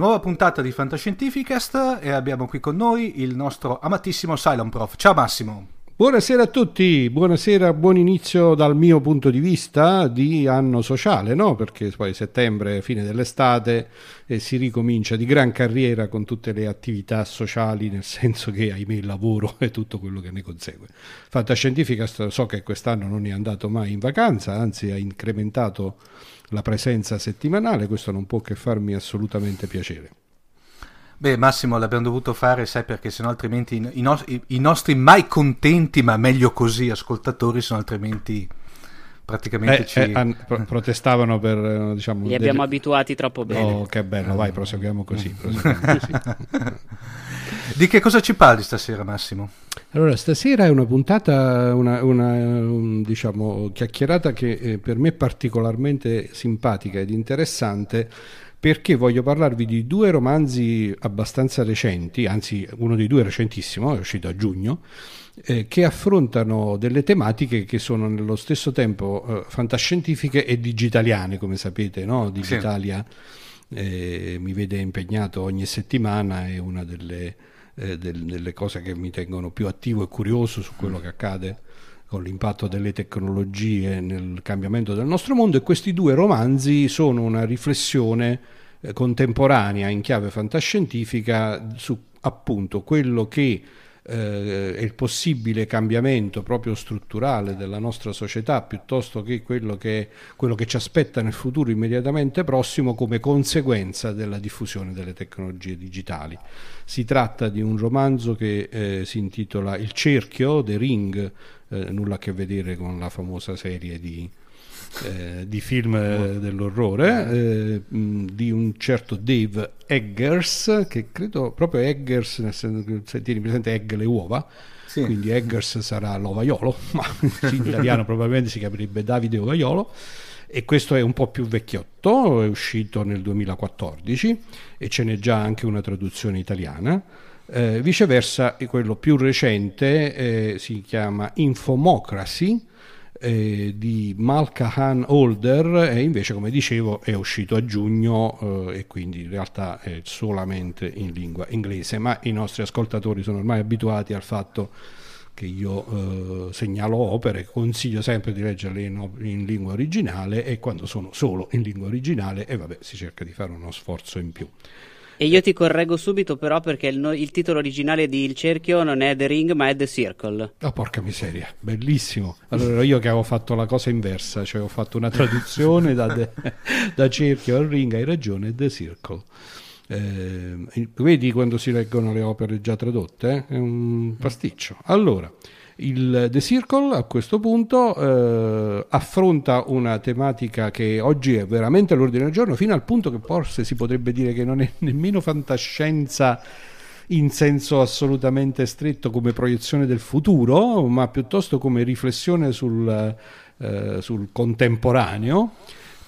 nuova puntata di Fantascientificast e abbiamo qui con noi il nostro amatissimo Cylon Prof. Ciao Massimo. Buonasera a tutti, buonasera, buon inizio dal mio punto di vista di anno sociale, no? perché poi settembre, fine dell'estate, e si ricomincia di gran carriera con tutte le attività sociali, nel senso che ahimè il lavoro e tutto quello che ne consegue. Fantascientifica so che quest'anno non è andato mai in vacanza, anzi ha incrementato la presenza settimanale, questo non può che farmi assolutamente piacere. Beh, Massimo, l'abbiamo dovuto fare, sai, perché sennò altrimenti i, i, no- i, nostri mai contenti, ma meglio così, ascoltatori sono altrimenti praticamente eh, ci... eh, an- protestavano per eh, diciamo li abbiamo delle... abituati troppo bene oh che bello vai proseguiamo così, proseguiamo così. di che cosa ci parli stasera Massimo? Allora stasera è una puntata una, una un, diciamo chiacchierata che eh, per me è particolarmente simpatica ed interessante perché voglio parlarvi di due romanzi abbastanza recenti, anzi uno dei due è recentissimo, è uscito a giugno, eh, che affrontano delle tematiche che sono nello stesso tempo eh, fantascientifiche e digitaliane, come sapete, no? Digitalia sì. eh, mi vede impegnato ogni settimana, è una delle, eh, del, delle cose che mi tengono più attivo e curioso su quello che accade con l'impatto delle tecnologie nel cambiamento del nostro mondo. E questi due romanzi sono una riflessione eh, contemporanea in chiave fantascientifica su appunto quello che eh, il possibile cambiamento proprio strutturale della nostra società piuttosto che quello, che quello che ci aspetta nel futuro immediatamente prossimo come conseguenza della diffusione delle tecnologie digitali. Si tratta di un romanzo che eh, si intitola Il cerchio, The Ring, eh, nulla a che vedere con la famosa serie di, eh, di film eh, dell'orrore eh, di un certo Dave Eggers che credo proprio Eggers nel senso se tieni presente egg le uova sì. quindi Eggers sarà l'ovaiolo ma in italiano probabilmente si chiamerebbe Davide Ovaiolo e questo è un po' più vecchiotto è uscito nel 2014 e ce n'è già anche una traduzione italiana eh, viceversa, quello più recente eh, si chiama Infomocracy eh, di Malkahan Holder e invece, come dicevo, è uscito a giugno eh, e quindi in realtà è solamente in lingua inglese, ma i nostri ascoltatori sono ormai abituati al fatto che io eh, segnalo opere, consiglio sempre di leggerle in, in, lingua originale e quando sono solo in lingua originale e vabbè si cerca di fare uno sforzo in più. E io ti correggo subito però perché il, no, il, titolo originale di Il Cerchio non è The Ring ma è The Circle. Oh porca miseria, bellissimo. Allora io che avevo fatto la cosa inversa, cioè ho fatto una traduzione da, de, da Cerchio al Ring, hai ragione, The Circle. Eh, vedi quando si leggono le opere già tradotte? Eh? È un pasticcio. Allora, il The Circle a questo punto eh, affronta una tematica che oggi è veramente all'ordine del giorno, fino al punto che forse si potrebbe dire che non è nemmeno fantascienza in senso assolutamente stretto come proiezione del futuro, ma piuttosto come riflessione sul, eh, sul contemporaneo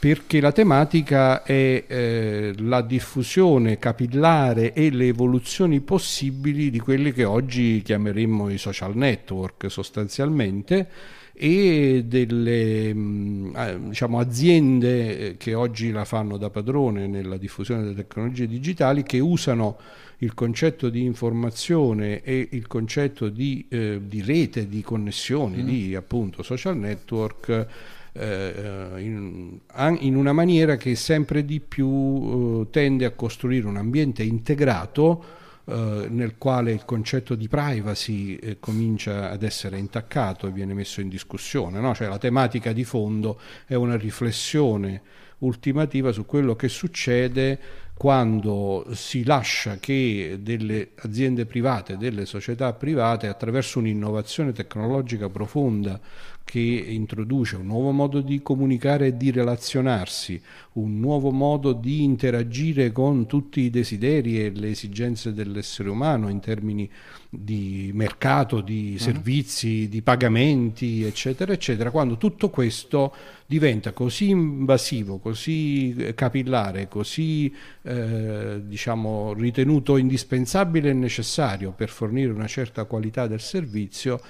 perché la tematica è eh, la diffusione capillare e le evoluzioni possibili di quelli che oggi chiameremmo i social network sostanzialmente e delle mm, diciamo, aziende eh, che oggi la fanno da padrone nella diffusione delle tecnologie digitali che usano il concetto di informazione e il concetto di, eh, di rete, di connessioni, mm. di appunto social network eh, in, in, una maniera che sempre di più eh, tende a costruire un ambiente integrato eh, nel quale il concetto di privacy eh, comincia ad essere intaccato e viene messo in discussione. No? Cioè, la tematica di fondo è una riflessione ultimativa su quello che succede quando si lascia che delle aziende private, delle società private, attraverso un'innovazione tecnologica profonda che introduce un nuovo modo di comunicare e di relazionarsi, un nuovo modo di interagire con tutti i desideri e le esigenze dell'essere umano in termini di mercato, di uh-huh. servizi, di pagamenti, eccetera, eccetera, quando tutto questo diventa così invasivo, così capillare, così eh, diciamo ritenuto indispensabile e necessario per fornire una certa qualità del servizio,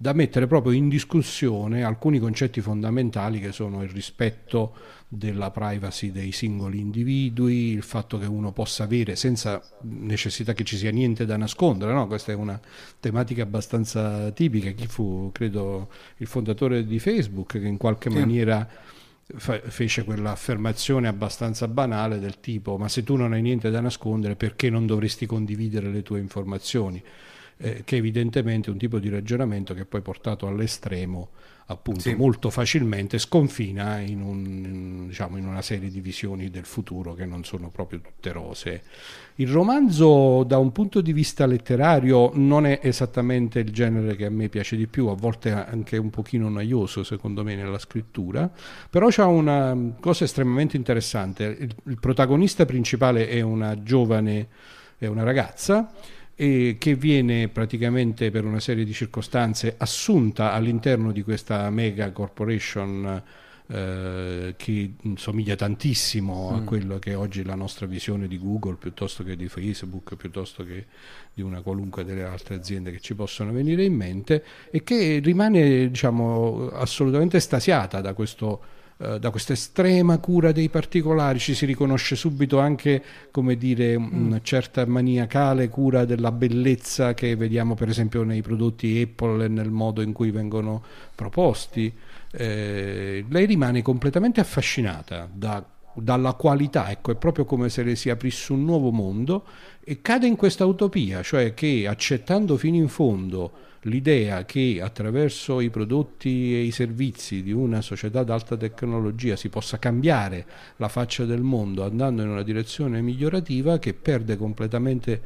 da mettere proprio in discussione alcuni concetti fondamentali che sono il rispetto della privacy dei singoli individui, il fatto che uno possa avere senza necessità che ci sia niente da nascondere, no? questa è una tematica abbastanza tipica, chi fu credo il fondatore di Facebook che in qualche sì. maniera fece quell'affermazione abbastanza banale del tipo ma se tu non hai niente da nascondere perché non dovresti condividere le tue informazioni? Eh, che evidentemente è un tipo di ragionamento che poi portato all'estremo appunto sì. molto facilmente sconfina in, un, diciamo, in, una serie di visioni del futuro che non sono proprio tutte rose. Il romanzo da un punto di vista letterario non è esattamente il genere che a me piace di più, a volte anche un pochino noioso secondo me nella scrittura, però c'è una cosa estremamente interessante, il, il protagonista principale è una giovane, è una ragazza, e che viene praticamente per una serie di circostanze assunta all'interno di questa mega corporation eh, che somiglia tantissimo mm. a quello che è oggi la nostra visione di Google piuttosto che di Facebook, piuttosto che di una qualunque delle altre aziende che ci possono venire in mente e che rimane diciamo, assolutamente estasiata da questo eh, da questa estrema cura dei particolari, ci si riconosce subito anche come dire, mm. una certa maniacale cura della bellezza che vediamo per esempio nei prodotti Apple e nel modo in cui vengono proposti. Eh, lei rimane completamente affascinata da, dalla qualità, ecco, è proprio come se le si aprisse un nuovo mondo e cade in questa utopia, cioè che accettando fino in fondo l'idea che attraverso i prodotti e i servizi di una società d'alta tecnologia si possa cambiare la faccia del mondo andando in una direzione migliorativa che perde completamente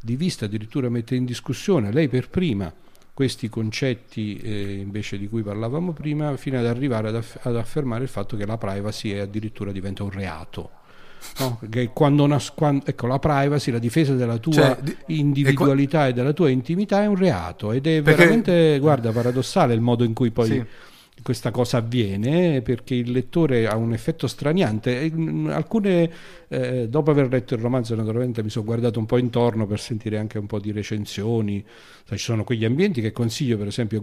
di vista, addirittura mette in discussione lei per prima questi concetti eh, invece di cui parlavamo prima fino ad arrivare ad, aff- ad affermare il fatto che la privacy addirittura diventa un reato. No? Che quando una, quando, ecco, la privacy, la difesa della tua cioè, individualità e, qua... e, della tua intimità è un reato ed è perché... veramente, guarda, paradossale il modo in cui poi sì. questa cosa avviene perché il lettore ha un effetto straniante. Alcune, eh, dopo aver letto il romanzo, naturalmente mi sono guardato un po' intorno per sentire anche un po' di recensioni. Sai, ci sono quegli ambienti che consiglio, per esempio, a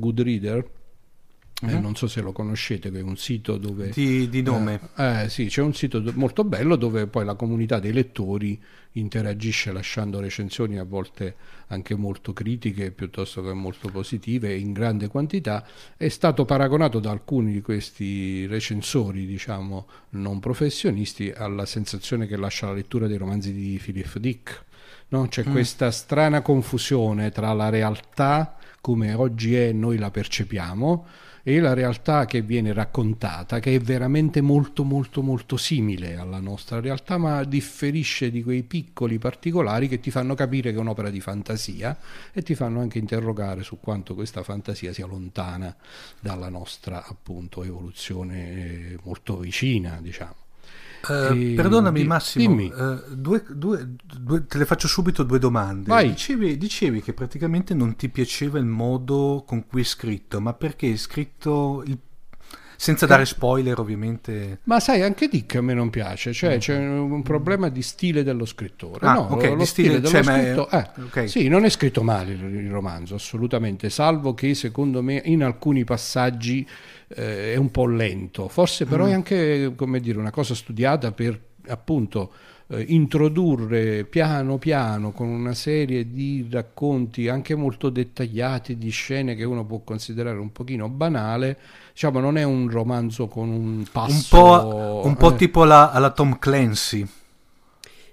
Eh, mhm. non so se lo conoscete, che è un sito dove... Di, di nome. Eh, eh, sì, c'è un sito molto bello dove poi la comunità dei lettori interagisce lasciando recensioni a volte anche molto critiche piuttosto che molto positive in grande quantità. È stato paragonato da alcuni di questi recensori, diciamo, non professionisti, alla sensazione che lascia la lettura dei romanzi di Philip Dick. No? C'è mm. questa strana confusione tra la realtà come oggi è noi la percepiamo e la realtà che viene raccontata, che è veramente molto molto molto simile alla nostra realtà, ma differisce di quei piccoli particolari che ti fanno capire che è un'opera di fantasia e ti fanno anche interrogare su quanto questa fantasia sia lontana dalla nostra appunto evoluzione molto vicina, diciamo. Uh, perdonami di, Massimo, uh, due, due, due, te le faccio subito due domande. Dicevi, dicevi, che praticamente non ti piaceva il modo con cui è scritto, ma perché è scritto il senza dare spoiler ovviamente. Ma sai, anche Dick a me non piace, cioè mm. c'è un problema di stile dello scrittore. Ah, no, okay, lo stile, dello cioè, scritto... È... Eh, okay. Sì, non è scritto male il romanzo, assolutamente, salvo che secondo me in alcuni passaggi eh, è un po' lento, forse però mm. è anche come dire, una cosa studiata per appunto eh, introdurre piano piano con una serie di racconti anche molto dettagliati di scene che uno può considerare un pochino banale diciamo non è un romanzo con un passo un po', un po eh. tipo la, alla Tom Clancy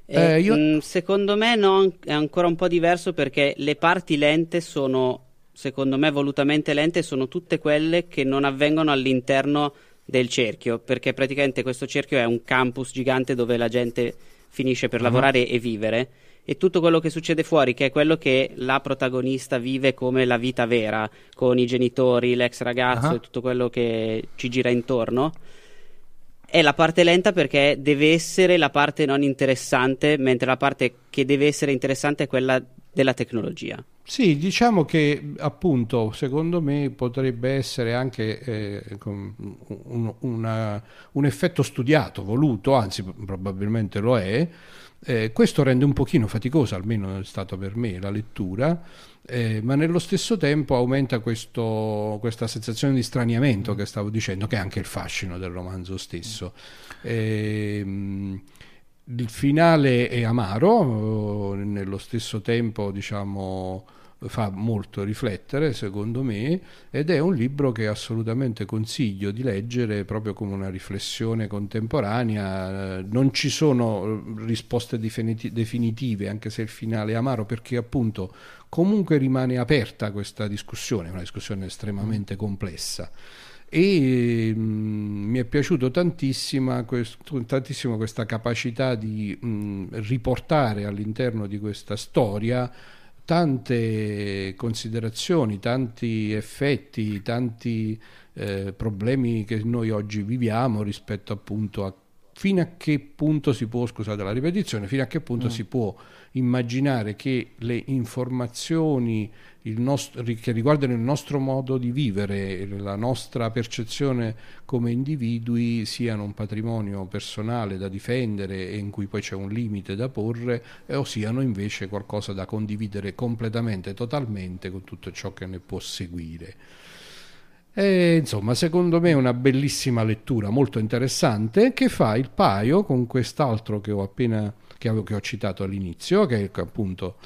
eh, io... Mm, secondo me no, è ancora un po' diverso perché le parti lente sono secondo me volutamente lente sono tutte quelle che non avvengono all'interno del cerchio, perché praticamente questo cerchio è un campus gigante dove la gente finisce per uh-huh. lavorare e vivere e tutto quello che succede fuori, che è quello che la protagonista vive come la vita vera, con i genitori, l'ex ragazzo uh-huh. e tutto quello che ci gira intorno, è la parte lenta perché deve essere la parte non interessante, mentre la parte che deve essere interessante è quella della tecnologia. Sì, diciamo che appunto secondo me potrebbe essere anche eh, un, una, un, effetto studiato, voluto, anzi probabilmente lo è. Eh, questo rende un pochino faticosa, almeno è stato per me, la lettura, eh, ma nello stesso tempo aumenta questo, questa sensazione di straniamento che stavo dicendo, che è anche il fascino del romanzo stesso. Eh, il finale è amaro, nello stesso tempo diciamo fa molto riflettere secondo me ed è un libro che assolutamente consiglio di leggere proprio come una riflessione contemporanea. Non ci sono risposte definitive anche se il finale è amaro perché appunto comunque rimane aperta questa discussione una discussione estremamente complessa. E mh, mi è piaciuto tantissimo, questo, tantissimo questa capacità di mh, riportare all'interno di questa storia tante considerazioni, tanti effetti, tanti eh, problemi che noi oggi viviamo rispetto appunto a fino a che punto si può, scusate la ripetizione, fino a che punto mm. si può immaginare che le informazioni nostro, che riguardano il nostro modo di vivere, la nostra percezione come individui siano un patrimonio personale da difendere e in cui poi c'è un limite da porre, o siano invece qualcosa da condividere completamente, totalmente con tutto ciò che ne può seguire. E, insomma, secondo me è una bellissima lettura, molto interessante, che fa il paio con quest'altro che ho appena che ho, citato all'inizio, che è appunto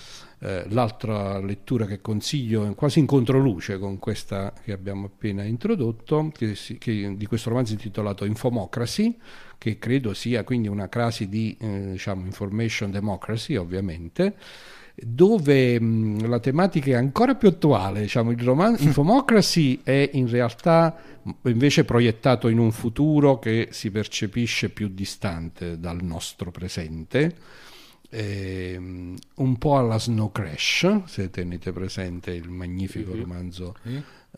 eh, l'altra lettura che consiglio quasi in controluce con questa che abbiamo appena introdotto, che, che, di questo romanzo intitolato Infomocracy, che credo sia quindi una crasi di eh, diciamo, information democracy ovviamente, dove mh, la tematica è ancora più attuale. Diciamo, il romanzo Infomocracy è in realtà invece proiettato in un futuro che si percepisce più distante dal nostro presente eh, un po' alla Snow Crash, se tenete presente il magnifico mm-hmm. romanzo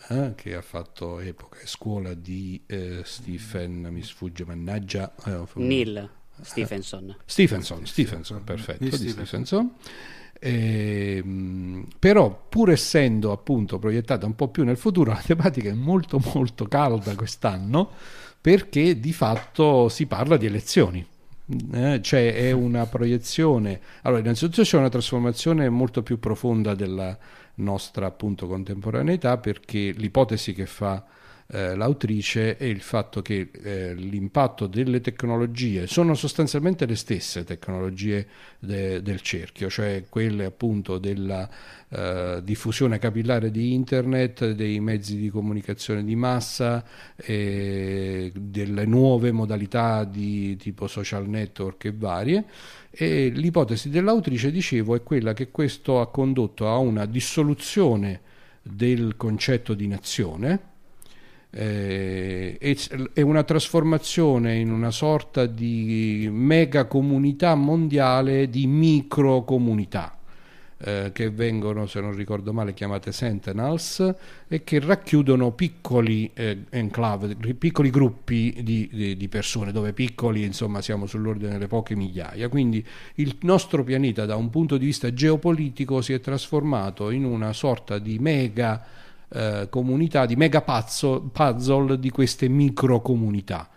eh, che ha fatto epoca e scuola di eh, Stephen, mi sfugge, mannaggia. Eh, Neil Stephenson. Stephenson, Stephenson, perfetto, di Stephenson. Eh, però pur essendo appunto proiettata un po' più nel futuro la tematica è molto molto calda quest'anno perché di fatto si parla di elezioni eh, cioè è una proiezione. Allora, innanzitutto c'è una trasformazione molto più profonda della nostra appunto contemporaneità perché l'ipotesi che fa eh, l'autrice è il fatto che eh, l'impatto delle tecnologie sono sostanzialmente le stesse tecnologie de, del cerchio, cioè quelle appunto della eh, diffusione capillare di internet, dei mezzi di comunicazione di massa, delle nuove modalità di tipo social network e varie. E l'ipotesi dell'autrice, dicevo, è quella che questo ha condotto a una dissoluzione del concetto di nazione, eh, è una trasformazione in una sorta di mega comunità mondiale di micro comunità. Eh, che vengono, se non ricordo male, chiamate Sentinels e che racchiudono piccoli eh, enclave, piccoli gruppi di, di, di, persone, dove piccoli insomma siamo sull'ordine delle poche migliaia. Quindi il nostro pianeta da un punto di vista geopolitico si è trasformato in una sorta di mega eh, comunità, di mega puzzle di queste micro comunità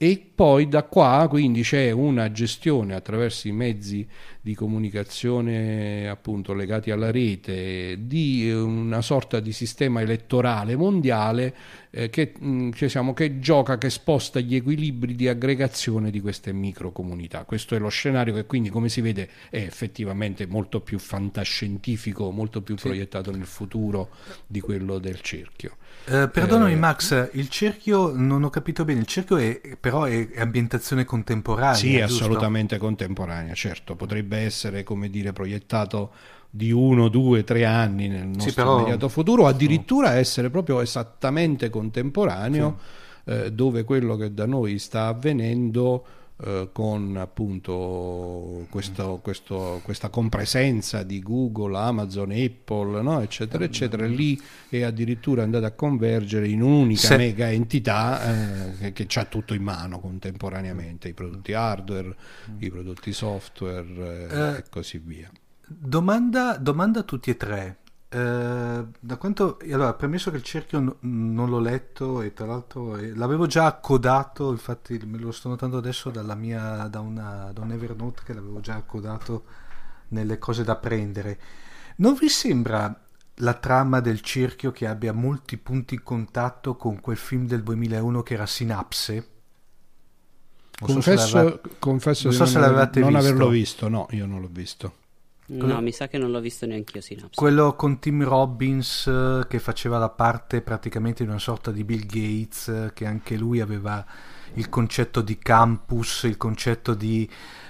e poi da qua quindi c'è una gestione attraverso i mezzi di comunicazione appunto legati alla rete di una sorta di sistema elettorale mondiale eh, che, mh, mm, diciamo, che gioca, che sposta gli equilibri di aggregazione di queste microcomunità. Questo è lo scenario che quindi come si vede è effettivamente molto più fantascientifico, molto più sì. proiettato nel futuro di quello del cerchio. Eh, perdonami eh, Max, il cerchio non ho capito bene, il cerchio è, però è ambientazione contemporanea. Sì, giusto? assolutamente contemporanea, certo, potrebbe essere come dire proiettato di uno, due, tre anni nel nostro sì, però... immediato futuro, addirittura essere proprio esattamente contemporaneo, sì. eh, dove quello che da noi sta avvenendo eh, con appunto questo, questo, questa compresenza di Google, Amazon, Apple, no? eccetera, eccetera, lì è addirittura andata a convergere in un'unica Se... mega entità eh, che, che ha tutto in mano contemporaneamente, i prodotti hardware, i prodotti software eh, e così via. Domanda, domanda a tutti e tre. Eh, da quanto allora premesso che il cerchio n- non l'ho letto e tra l'altro eh, l'avevo già accodato infatti me lo sto notando adesso dalla mia da, una, da un Evernote che l'avevo già accodato nelle cose da prendere. Non vi sembra la trama del cerchio che abbia molti punti in contatto con quel film del 2001 che era Sinapse non confesso, so confesso non, so non, non averlo visto. No io non l'ho visto quello... No, mi sa che non l'ho visto neanche io Synapse. Quello con Tim Robbins eh, che faceva la parte praticamente di una sorta di Bill Gates, eh, che anche lui aveva il concetto di campus, il concetto di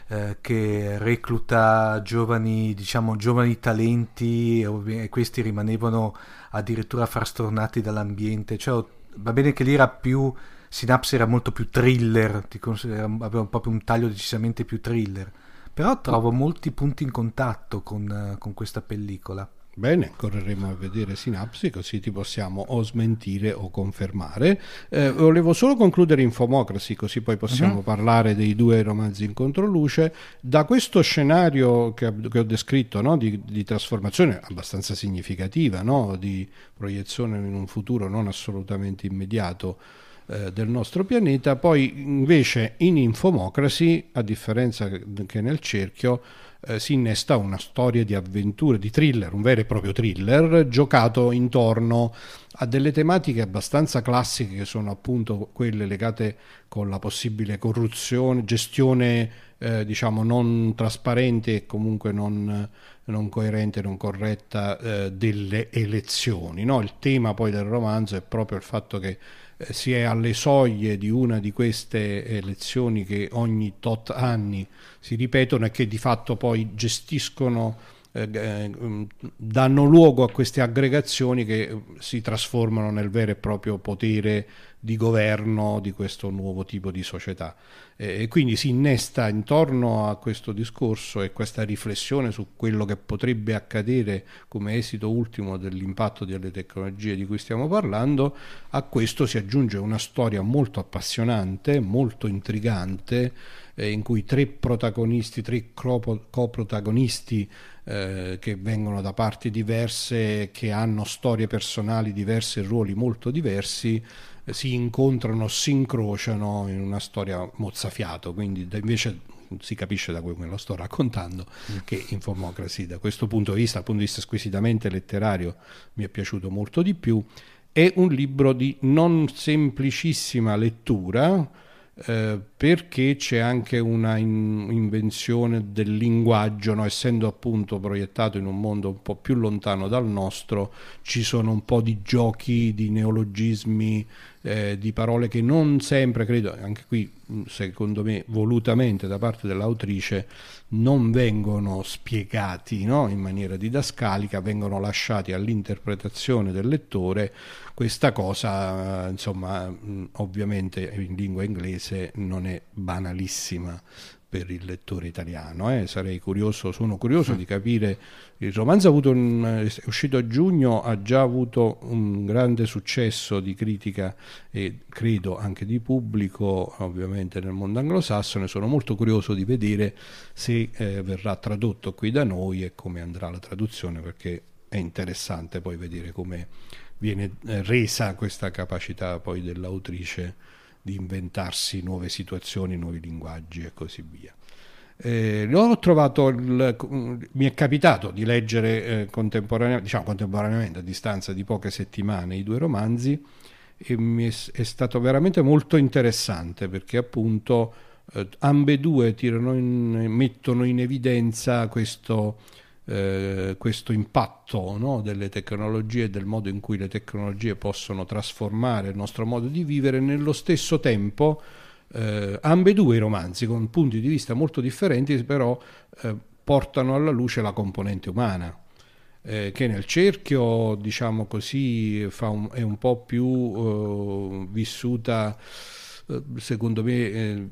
eh, che recluta giovani, diciamo, giovani talenti e questi rimanevano addirittura frastornati dall'ambiente. Cioè, va bene che lì era più Synapse era molto più thriller, aveva proprio un taglio decisamente più thriller però trovo molti punti in contatto con, con questa pellicola. Bene, correremo a vedere Sinapsi così ti possiamo o smentire o confermare. Eh, volevo solo concludere Infomocracy così poi possiamo uh-huh. parlare dei due romanzi in controluce. Da questo scenario che, che ho descritto no? di, di, trasformazione abbastanza significativa, no? di proiezione in un futuro non assolutamente immediato, eh, del nostro pianeta, poi invece in Infomocracy, a differenza che nel cerchio, eh, si innesta una storia di avventure, di thriller, un vero e proprio thriller, giocato intorno a delle tematiche abbastanza classiche che sono appunto quelle legate con la possibile corruzione, gestione eh, diciamo non trasparente e comunque non, non coerente, non corretta eh, delle elezioni. No? Il tema poi del romanzo è proprio il fatto che eh, si è alle soglie di una di queste elezioni che ogni tot anni si ripetono e che di fatto poi gestiscono eh, eh mm, danno luogo a queste aggregazioni che si trasformano nel vero e proprio potere di governo di questo nuovo tipo di società. E quindi si innesta intorno a questo discorso e questa riflessione su quello che potrebbe accadere come esito ultimo dell'impatto delle tecnologie di cui stiamo parlando, a questo si aggiunge una storia molto appassionante, molto intrigante, eh, in cui tre protagonisti, tre coprotagonisti eh, che vengono da parti diverse, che hanno storie personali diverse e ruoli molto diversi, si incontrano, si incrociano in una storia mozzafiato, quindi invece si capisce da come lo sto raccontando mm. che Infomocracy da questo punto di vista, dal punto di vista squisitamente letterario, mi è piaciuto molto di più. È un libro di non semplicissima lettura, eh, perché c'è anche una in, invenzione del linguaggio, no? essendo appunto proiettato in un mondo un po' più lontano dal nostro, ci sono un po' di giochi, di neologismi, eh, di parole che non sempre, credo, anche qui secondo me volutamente da parte dell'autrice, non vengono spiegati no? in maniera didascalica, vengono lasciati all'interpretazione del lettore. Questa cosa, insomma, ovviamente in lingua inglese non è banalissima per il lettore italiano. Eh. Sarei curioso, sono curioso di capire. Il romanzo un, è uscito a giugno, ha già avuto un grande successo di critica e credo anche di pubblico, ovviamente nel mondo anglosassone. Sono molto curioso di vedere se eh, verrà tradotto qui da noi e come andrà la traduzione, perché è interessante poi vedere come viene eh, resa questa capacità poi dell'autrice di inventarsi nuove situazioni, nuovi linguaggi e così via. Eh, il, mi è capitato di leggere eh, contemporaneamente, diciamo contemporaneamente a distanza di poche settimane i due romanzi e mi è, è stato veramente molto interessante perché appunto eh, ambedue tirano in, mettono in evidenza questo eh, questo impatto no, delle tecnologie e del modo in cui le tecnologie possono trasformare il nostro modo di vivere, nello stesso tempo eh, ambedue i romanzi con punti di vista molto differenti però eh, portano alla luce la componente umana. Eh, che nel cerchio, diciamo così, un, è un po' più eh, vissuta, eh, secondo me,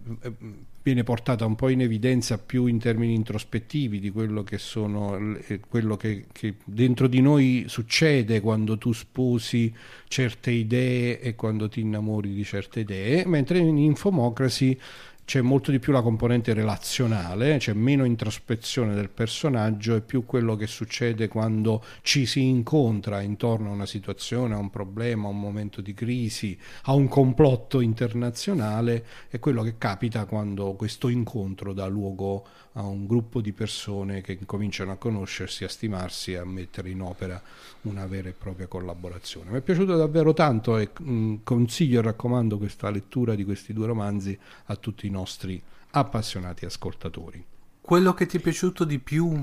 viene portata un po' in evidenza più in termini introspettivi di quello che sono quello che, che, dentro di noi succede quando tu sposi certe idee e quando ti innamori di certe idee, mentre in Infomocracy c'è molto di più la componente relazionale, c'è meno introspezione del personaggio e più quello che succede quando ci si incontra intorno a una situazione, a un problema, a un momento di crisi, a un complotto internazionale e quello che capita quando questo incontro dà luogo a un gruppo di persone che cominciano a conoscersi, a stimarsi e a mettere in opera una vera e propria collaborazione. Mi è piaciuto davvero tanto e mh, consiglio e raccomando questa lettura di questi due romanzi a tutti i nostri appassionati ascoltatori. Quello che ti è piaciuto di più,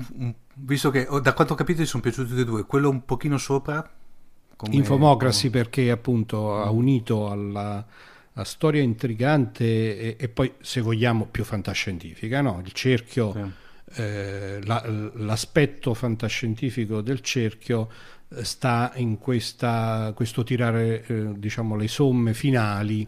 visto che da quanto ho capito ti sono piaciuti e due, quello un pochino sopra? Come... Infomocracy perché appunto ha unito alla, alla storia intrigante e, e, poi se vogliamo più fantascientifica, no? il cerchio, sì. eh, la, l'aspetto fantascientifico del cerchio eh, sta in questa, questo tirare eh, diciamo, le somme finali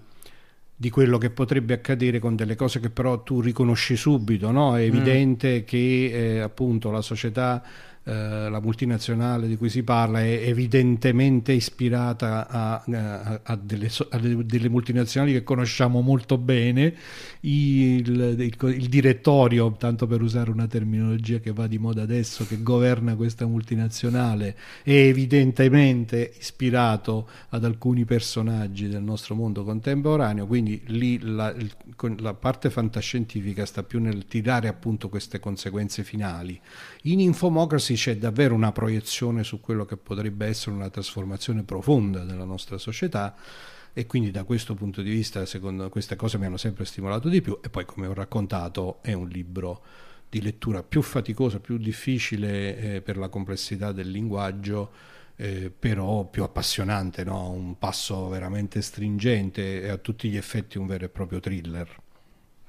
di quello che potrebbe accadere con delle cose che però tu riconosci subito, no? È mm. evidente mm. che eh, appunto la società eh, la multinazionale di cui si parla è evidentemente ispirata a, a, a, delle, a, delle, multinazionali che conosciamo molto bene, il, il, il, direttorio, tanto per usare una terminologia che va di moda adesso, che governa questa multinazionale, è evidentemente ispirato ad alcuni personaggi del nostro mondo contemporaneo, quindi lì la, la parte fantascientifica sta più nel tirare appunto queste conseguenze finali. In Infomocracy c'è davvero una proiezione su quello che potrebbe essere una trasformazione profonda della nostra società e quindi da questo punto di vista secondo queste cose mi hanno sempre stimolato di più e poi come ho raccontato è un libro di lettura più faticosa, più difficile eh, per la complessità del linguaggio eh, però più appassionante, no? un passo veramente stringente e a tutti gli effetti un vero e proprio thriller.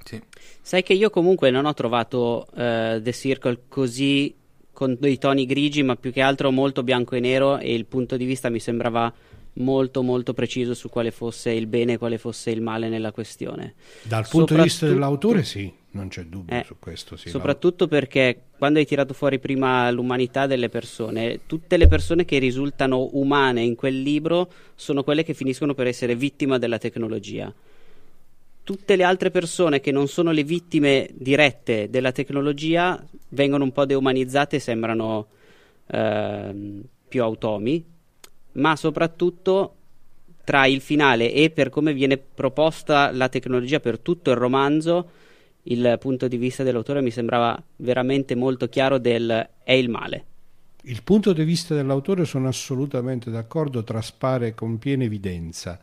Sì. Sai che io comunque non ho trovato uh, The Circle così con dei toni grigi, ma più che altro molto bianco e nero e il punto di vista mi sembrava molto molto preciso su quale fosse il bene e quale fosse il male nella questione. Dal punto di vista dell'autore sì, non c'è dubbio eh, su questo. Sì, soprattutto la... perché quando hai tirato fuori prima l'umanità delle persone, tutte le persone che risultano umane in quel libro sono quelle che finiscono per essere vittima della tecnologia tutte le altre persone che non sono le vittime dirette della tecnologia vengono un po' deumanizzate sembrano eh, più automi, ma soprattutto tra il finale e per come viene proposta la tecnologia per tutto il romanzo, il punto di vista dell'autore mi sembrava veramente molto chiaro del è il male. Il punto di vista dell'autore sono assolutamente d'accordo, traspare con piena evidenza.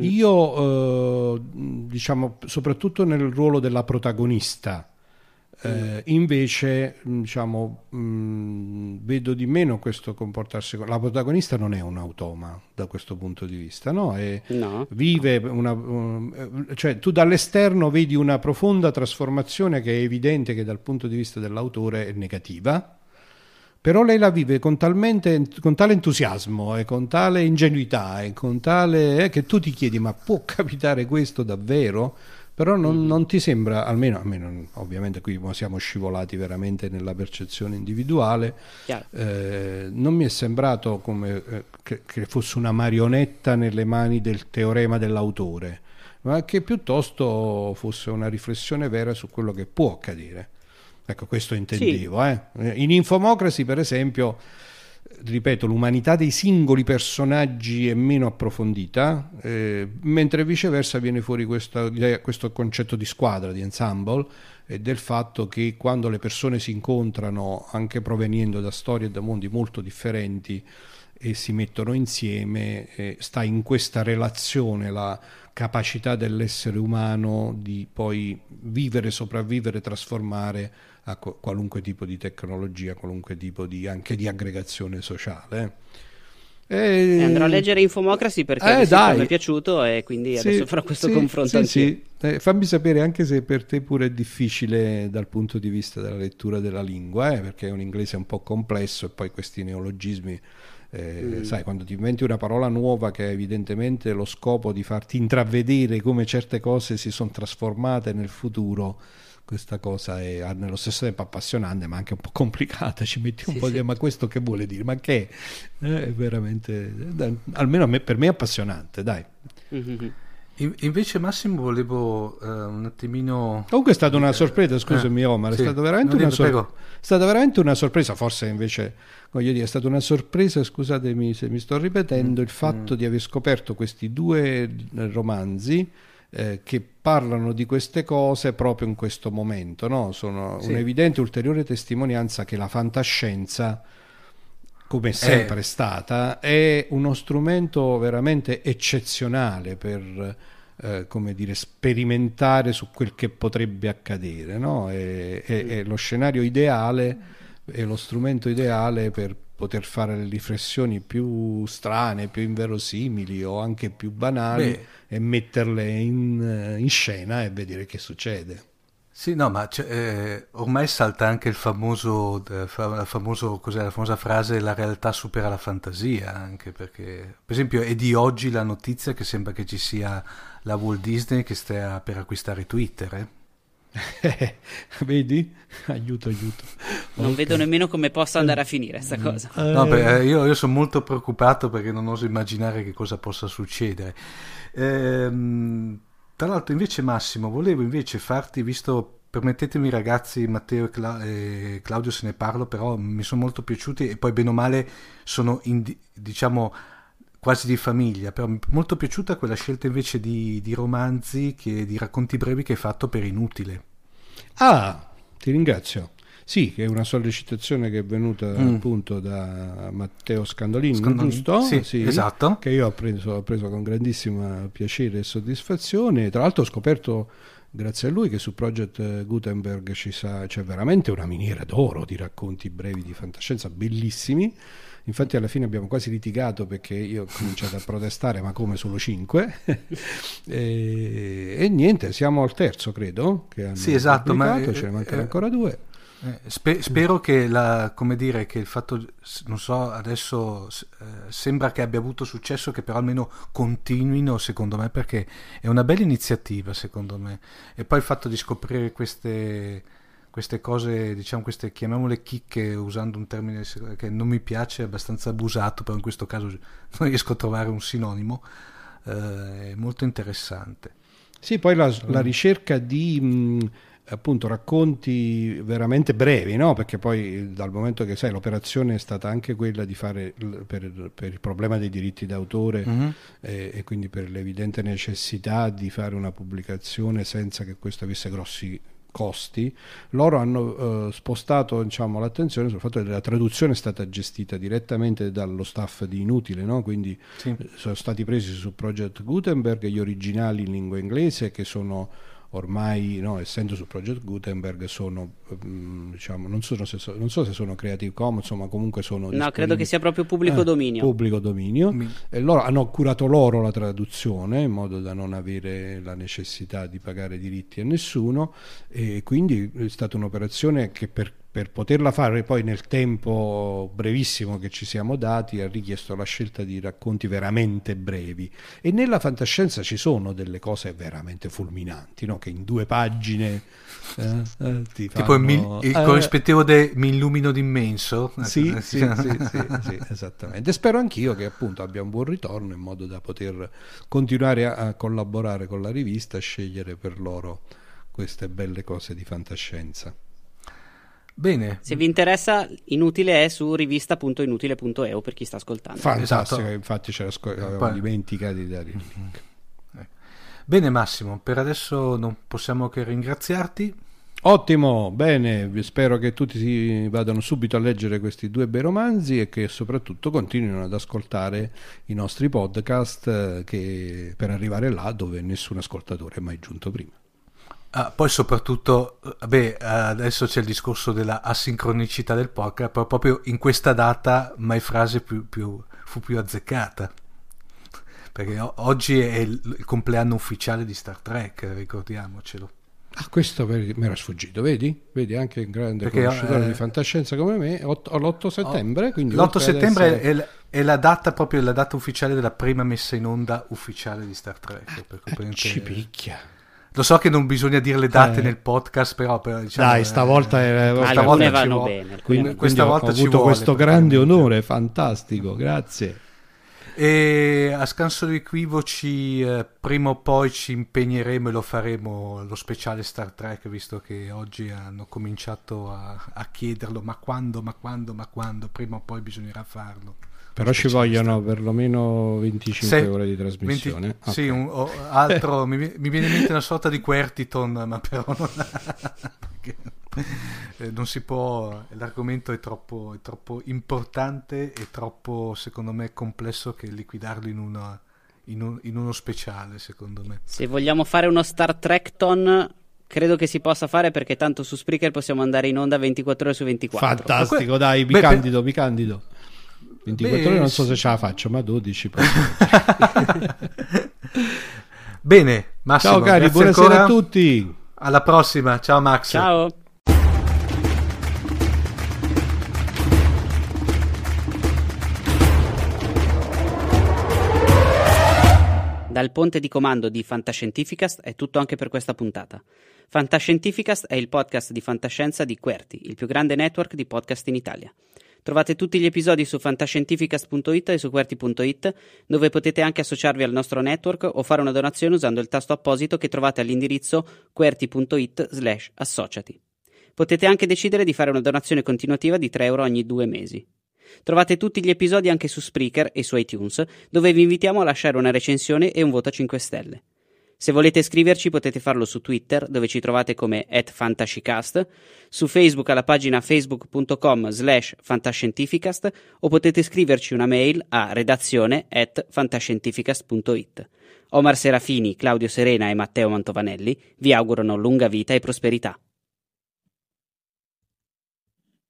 Mm. Io, eh, diciamo, soprattutto nel ruolo della protagonista, eh, mm. invece, mm, diciamo, mh, vedo di meno questo comportarsi. La protagonista non è un automa da questo punto di vista, no? È, no. Vive una. Uh, cioè, tu dall'esterno vedi una profonda trasformazione che è evidente che dal punto di vista dell'autore è negativa però lei la vive con, talmente, con tale entusiasmo e con tale ingenuità e con tale eh, che tu ti chiedi ma può capitare questo davvero? Però non, mm. non ti sembra, almeno, almeno, ovviamente qui siamo scivolati veramente nella percezione individuale, eh, non mi è sembrato come eh, che, che fosse una marionetta nelle mani del teorema dell'autore, ma che piuttosto fosse una riflessione vera su quello che può accadere. Ecco, questo intendevo. Sì. Eh. In Infomocracy, per esempio, ripeto, l'umanità dei singoli personaggi è meno approfondita, eh, mentre viceversa viene fuori questa, questo concetto di squadra, di ensemble, e del fatto che quando le persone si incontrano, anche provenendo da storie e da mondi molto differenti, e si mettono insieme, eh, sta in questa relazione la capacità dell'essere umano di poi vivere, sopravvivere, trasformare a qualunque tipo di tecnologia, qualunque tipo di, anche di aggregazione sociale. E... andrò a leggere Infomocracy perché eh, mi è piaciuto e quindi sì, adesso farò questo sì, confronto sì, sì. Eh, fammi sapere anche se per te pure è difficile dal punto di vista della lettura della lingua eh, perché è un inglese un po' complesso e poi questi neologismi eh, mm. sai quando ti inventi una parola nuova che ha evidentemente lo scopo di farti intravedere come certe cose si sono trasformate nel futuro questa cosa è nello stesso tempo appassionante ma anche un po' complicata ci metti un sì, po' di ma questo che vuole dire ma che è, eh, è veramente almeno me, per me è appassionante dai mm-hmm. Invece Massimo volevo uh, un attimino... Comunque è stata una sorpresa, scusami eh, Omar, sì. è, stata veramente una sor- è stata veramente una sorpresa, forse invece, voglio dire, è stata una sorpresa, scusatemi se mi sto ripetendo, mm. il fatto mm. di aver scoperto questi due romanzi eh, che parlano di queste cose proprio in questo momento, no? Sono sì. un'evidente ulteriore testimonianza che la fantascienza come è sempre è... stata, è uno strumento veramente eccezionale per eh, come dire, sperimentare su quel che potrebbe accadere. No? È, è, è, lo scenario ideale, è lo strumento ideale per poter fare le riflessioni più strane, più inverosimili o anche più banali Beh. e metterle in, in scena e vedere che succede. Sì, no, ma eh, ormai salta anche il famoso, eh, la, famoso, la famosa frase la realtà supera la fantasia, anche perché, per esempio, è di oggi la notizia che sembra che ci sia la Walt Disney che stia per acquistare Twitter. Eh? Vedi? Aiuto, aiuto. Non okay. vedo nemmeno come possa andare a finire questa cosa. Eh... No, beh, io, io, sono molto preoccupato perché non oso immaginare che cosa possa succedere. Ehm, tra l'altro invece Massimo, volevo invece farti, visto, permettetemi ragazzi, Matteo e, Cla- e Claudio se ne parlo, però mi sono molto piaciuti e poi bene o male sono, in, diciamo, quasi di famiglia, però mi è molto piaciuta quella scelta invece di, di romanzi, che, di racconti brevi che hai fatto per Inutile. Ah, ti ringrazio. Sì, che è una sollecitazione che è venuta mm. appunto da Matteo Scandolini, Scandolini. giusto? Sì, sì, esatto. Che io ho preso, ho preso, con grandissimo piacere e soddisfazione. Tra l'altro ho scoperto, grazie a lui, che su Project Gutenberg ci sa, c'è veramente una miniera d'oro di racconti brevi di fantascienza bellissimi. Infatti alla fine abbiamo quasi litigato perché io ho cominciato a protestare, ma come solo 5? e, e, niente, siamo al terzo, credo, che hanno sì, esatto, ma, ce ne mancano eh, ancora due. Eh, spe- spero che, la, come dire, che il fatto, non so, adesso eh, sembra che abbia avuto successo, che però almeno continuino, secondo me, perché è una bella iniziativa, secondo me. E poi il fatto di scoprire queste, queste cose, diciamo, queste chiamiamole chicche, usando un termine che non mi piace, abbastanza abusato, però in questo caso non riesco a trovare un sinonimo, eh, è molto interessante. Sì, poi la, la ricerca di... Mh, appunto racconti veramente brevi, no? perché poi dal momento che sai l'operazione è stata anche quella di fare per, per il problema dei diritti d'autore uh-huh. e, e, quindi per l'evidente necessità di fare una pubblicazione senza che questo avesse grossi costi, loro hanno eh, spostato diciamo, l'attenzione sul fatto che la traduzione è stata gestita direttamente dallo staff di Inutile, no? quindi sì. sono stati presi su Project Gutenberg gli originali in lingua inglese che sono ormai, no, essendo su Project Gutenberg, sono, mm, diciamo, non, so se, non, so se, sono Creative Commons, ma comunque sono... No, credo che sia proprio pubblico eh, dominio. Pubblico dominio. Mi... E loro hanno curato loro la traduzione in modo da non avere la necessità di pagare diritti a nessuno e quindi è stata un'operazione che per per poterla fare poi nel tempo brevissimo che ci siamo dati ha richiesto la scelta di racconti veramente brevi. E nella fantascienza ci sono delle cose veramente fulminanti no? che in due pagine eh, eh, ti fanno, tipo il, mil, il eh, corrispettivo di Mi illumino d'immenso sì, sì, sì, sì, sì, esattamente. Spero anch'io che appunto abbia un buon ritorno in modo da poter continuare a, a collaborare con la rivista e scegliere per loro queste belle cose di fantascienza Bene. Se vi interessa, inutile è su rivista.inutile.eu per chi sta ascoltando. Fantastico, esatto. infatti ce l'avevo Poi... dimenticato di dare il link. Eh. Bene Massimo, per adesso non possiamo che ringraziarti. Ottimo, bene, spero che tutti si vadano subito a leggere questi due bei romanzi e che soprattutto continuino ad ascoltare i nostri podcast eh, che, per arrivare là dove nessun ascoltatore è mai giunto prima. Ah, poi soprattutto, beh, adesso c'è il discorso della asincronicità del podcast, però proprio in questa data mai frase più, più, fu più azzeccata. Perché oggi è il, il, compleanno ufficiale di Star Trek, ricordiamocelo. Ah, questo mi era sfuggito, vedi? Vedi anche un grande Perché, conoscitore eh, di fantascienza come me, l'8 settembre. l'8 settembre è, la, è, la data proprio la data ufficiale della prima messa in onda ufficiale di Star Trek. Eh, ci picchia. Lo so che non bisogna dire le date eh. nel podcast, però, però diciamo, dai, stavolta, è, eh, stavolta vanno bene. Quindi, questa volta ho avuto questo grande onore, fantastico, grazie. E a scanso di equivoci, eh, prima o poi ci impegneremo e lo faremo lo speciale Star Trek, visto che oggi hanno cominciato a, a chiederlo, ma quando, ma quando, ma quando, prima o poi bisognerà farlo. Però ci vogliono perlomeno 25 Se, ore di trasmissione. 20, okay. Sì, un, o, altro, mi, mi, viene in mente una sorta di Quertiton, ma però non, eh, non si può, l'argomento è troppo, è troppo, importante e troppo, secondo me, complesso che liquidarlo in, una, in, un, in uno speciale, secondo me. Se vogliamo fare uno Star Trek-ton credo che si possa fare perché tanto su Spreaker possiamo andare in onda 24 ore su 24. Fantastico, dai, mi Beh, candido, mi candido. 24 Beh, ore non so se ce la faccio, ma 12 Bene, Massimo. Ciao cari, buonasera ancora. a tutti. Alla prossima, ciao Max. Ciao. Dal ponte di comando di Fantascientificast è tutto anche per questa puntata. Fantascientificast è il podcast di fantascienza di Querti, il più grande network di podcast in Italia. Trovate tutti gli episodi su fantascientificast.it e su QWERTY.it, dove potete anche associarvi al nostro network o fare una donazione usando il tasto apposito che trovate all'indirizzo QWERTY.it slash associati. Potete anche decidere di fare una donazione continuativa di 3 euro ogni due mesi. Trovate tutti gli episodi anche su Spreaker e su iTunes, dove vi invitiamo a lasciare una recensione e un voto a 5 stelle. Se volete scriverci potete farlo su Twitter, dove ci trovate come @fantascicast, su Facebook alla pagina facebook.com slash fantascientificast o potete scriverci una mail a redazione at fantascientificast.it. Omar Serafini, Claudio Serena e Matteo Mantovanelli vi augurano lunga vita e prosperità.